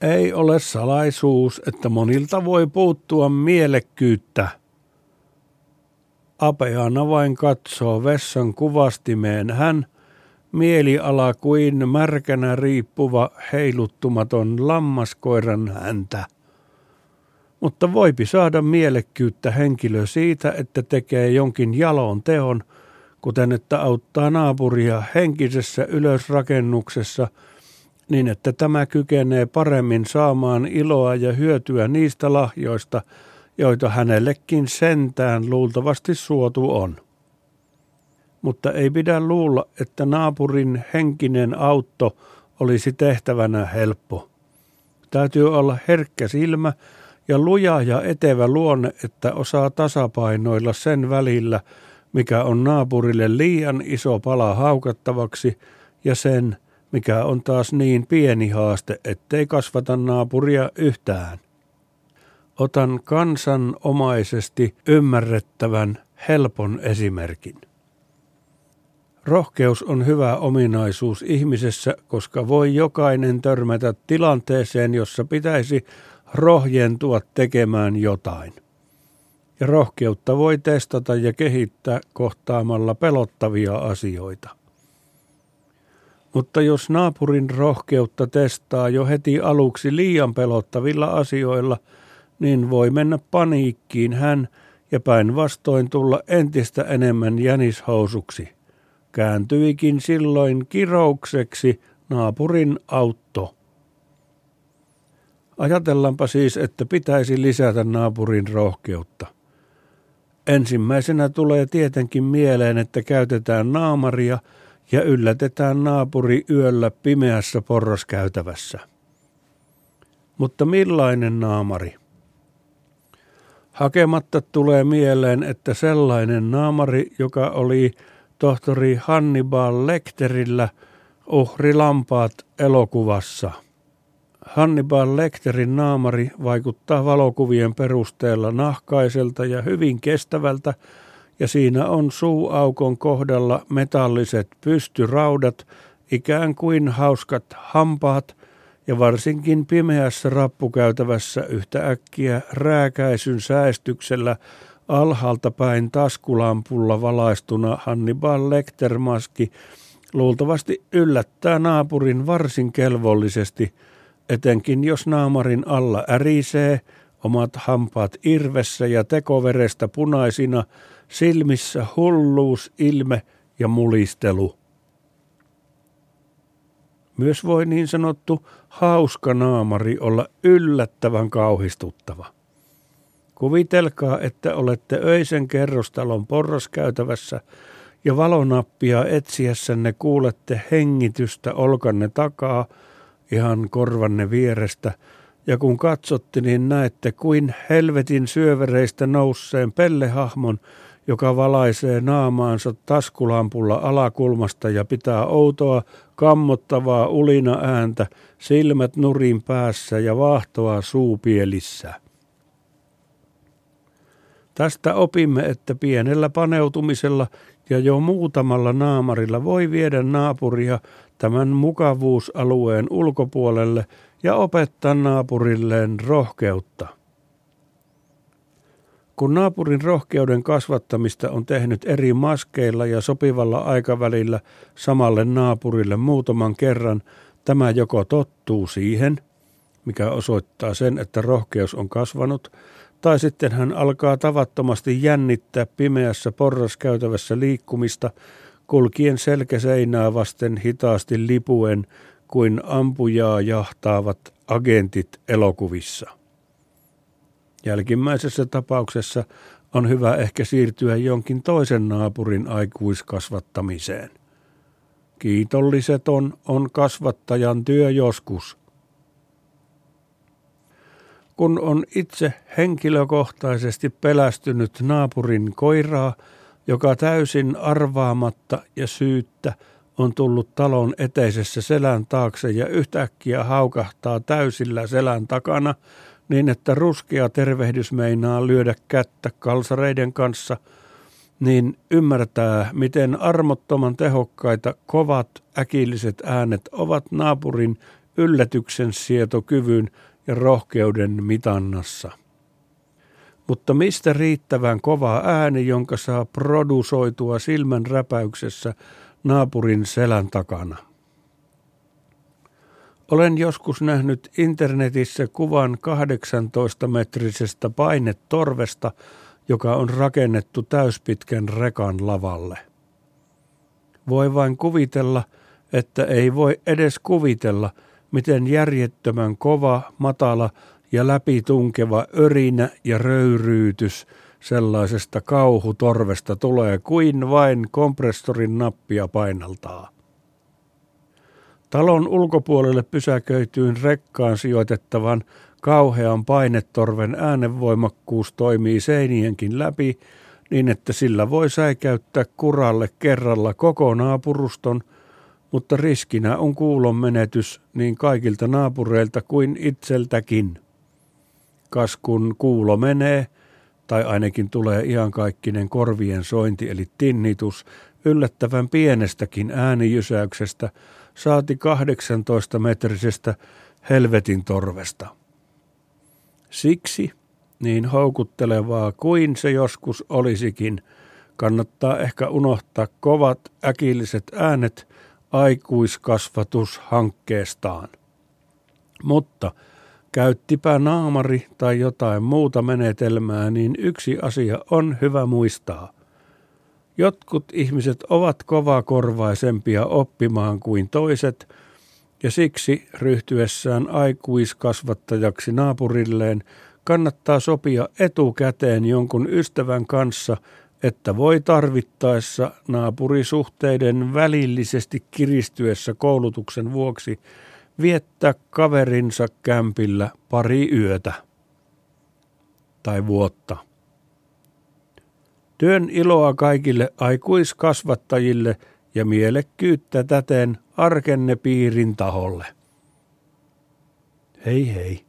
Ei ole salaisuus, että monilta voi puuttua mielekkyyttä. Apeana vain katsoo vessan kuvastimeen hän, mieliala kuin märkänä riippuva heiluttumaton lammaskoiran häntä. Mutta voipi saada mielekkyyttä henkilö siitä, että tekee jonkin jalon teon, kuten että auttaa naapuria henkisessä ylösrakennuksessa – niin että tämä kykenee paremmin saamaan iloa ja hyötyä niistä lahjoista, joita hänellekin sentään luultavasti suotu on. Mutta ei pidä luulla, että naapurin henkinen autto olisi tehtävänä helppo. Täytyy olla herkkä silmä ja luja ja etevä luonne, että osaa tasapainoilla sen välillä, mikä on naapurille liian iso pala haukattavaksi, ja sen, mikä on taas niin pieni haaste, ettei kasvata naapuria yhtään. Otan kansanomaisesti ymmärrettävän, helpon esimerkin. Rohkeus on hyvä ominaisuus ihmisessä, koska voi jokainen törmätä tilanteeseen, jossa pitäisi rohjentua tekemään jotain. Ja rohkeutta voi testata ja kehittää kohtaamalla pelottavia asioita. Mutta jos naapurin rohkeutta testaa jo heti aluksi liian pelottavilla asioilla, niin voi mennä paniikkiin hän ja päinvastoin tulla entistä enemmän jänishousuksi. Kääntyikin silloin kiroukseksi naapurin autto. Ajatellaanpa siis, että pitäisi lisätä naapurin rohkeutta. Ensimmäisenä tulee tietenkin mieleen, että käytetään naamaria – ja yllätetään naapuri yöllä pimeässä porraskäytävässä. Mutta millainen naamari? Hakematta tulee mieleen, että sellainen naamari, joka oli tohtori Hannibal Uhri lampaat elokuvassa. Hannibal Lecterin naamari vaikuttaa valokuvien perusteella nahkaiselta ja hyvin kestävältä, ja siinä on suuaukon kohdalla metalliset pystyraudat, ikään kuin hauskat hampaat, ja varsinkin pimeässä rappukäytävässä yhtä äkkiä rääkäisyn säästyksellä alhaalta päin taskulampulla valaistuna Hannibal Lecter-maski luultavasti yllättää naapurin varsin kelvollisesti, etenkin jos naamarin alla ärisee, omat hampaat irvessä ja tekoverestä punaisina – silmissä hulluus, ilme ja mulistelu. Myös voi niin sanottu hauska naamari olla yllättävän kauhistuttava. Kuvitelkaa, että olette öisen kerrostalon porraskäytävässä ja valonappia etsiessänne kuulette hengitystä olkanne takaa ihan korvanne vierestä, ja kun katsotte, niin näette kuin helvetin syövereistä nousseen pellehahmon, joka valaisee naamaansa taskulampulla alakulmasta ja pitää outoa, kammottavaa ulina ääntä, silmät nurin päässä ja vaahtoa suupielissä. Tästä opimme, että pienellä paneutumisella ja jo muutamalla naamarilla voi viedä naapuria tämän mukavuusalueen ulkopuolelle ja opettaa naapurilleen rohkeutta. Kun naapurin rohkeuden kasvattamista on tehnyt eri maskeilla ja sopivalla aikavälillä samalle naapurille muutaman kerran, tämä joko tottuu siihen, mikä osoittaa sen, että rohkeus on kasvanut, tai sitten hän alkaa tavattomasti jännittää pimeässä porraskäytävässä liikkumista, kulkien selkäseinää vasten hitaasti lipuen kuin ampujaa jahtaavat agentit elokuvissa. Jälkimmäisessä tapauksessa on hyvä ehkä siirtyä jonkin toisen naapurin aikuiskasvattamiseen. Kiitolliseton on kasvattajan työ joskus. Kun on itse henkilökohtaisesti pelästynyt naapurin koiraa, joka täysin arvaamatta ja syyttä on tullut talon eteisessä selän taakse ja yhtäkkiä haukahtaa täysillä selän takana – niin että ruskea tervehdys meinaa lyödä kättä kalsareiden kanssa, niin ymmärtää, miten armottoman tehokkaita kovat äkilliset äänet ovat naapurin yllätyksen sietokyvyn ja rohkeuden mitannassa. Mutta mistä riittävän kova ääni, jonka saa produsoitua silmän räpäyksessä naapurin selän takana? Olen joskus nähnyt internetissä kuvan 18-metrisestä painetorvesta, joka on rakennettu täyspitkän rekan lavalle. Voi vain kuvitella, että ei voi edes kuvitella, miten järjettömän kova, matala ja läpitunkeva örinä ja röyryytys sellaisesta kauhutorvesta tulee kuin vain kompressorin nappia painaltaa. Talon ulkopuolelle pysäköityin rekkaan sijoitettavan kauhean painetorven äänenvoimakkuus toimii seinienkin läpi niin, että sillä voi säikäyttää kuralle kerralla koko naapuruston, mutta riskinä on kuulon menetys niin kaikilta naapureilta kuin itseltäkin. Kas kun kuulo menee, tai ainakin tulee iankaikkinen korvien sointi eli tinnitus, yllättävän pienestäkin äänijysäyksestä, saati 18-metrisestä helvetin torvesta. Siksi, niin houkuttelevaa kuin se joskus olisikin, kannattaa ehkä unohtaa kovat äkilliset äänet aikuiskasvatushankkeestaan. Mutta käyttipä naamari tai jotain muuta menetelmää, niin yksi asia on hyvä muistaa. Jotkut ihmiset ovat kovakorvaisempia oppimaan kuin toiset, ja siksi ryhtyessään aikuiskasvattajaksi naapurilleen kannattaa sopia etukäteen jonkun ystävän kanssa, että voi tarvittaessa naapurisuhteiden välillisesti kiristyessä koulutuksen vuoksi viettää kaverinsa kämpillä pari yötä tai vuotta. Työn iloa kaikille aikuiskasvattajille ja mielekkyyttä täten arkenne piirin taholle. Hei hei.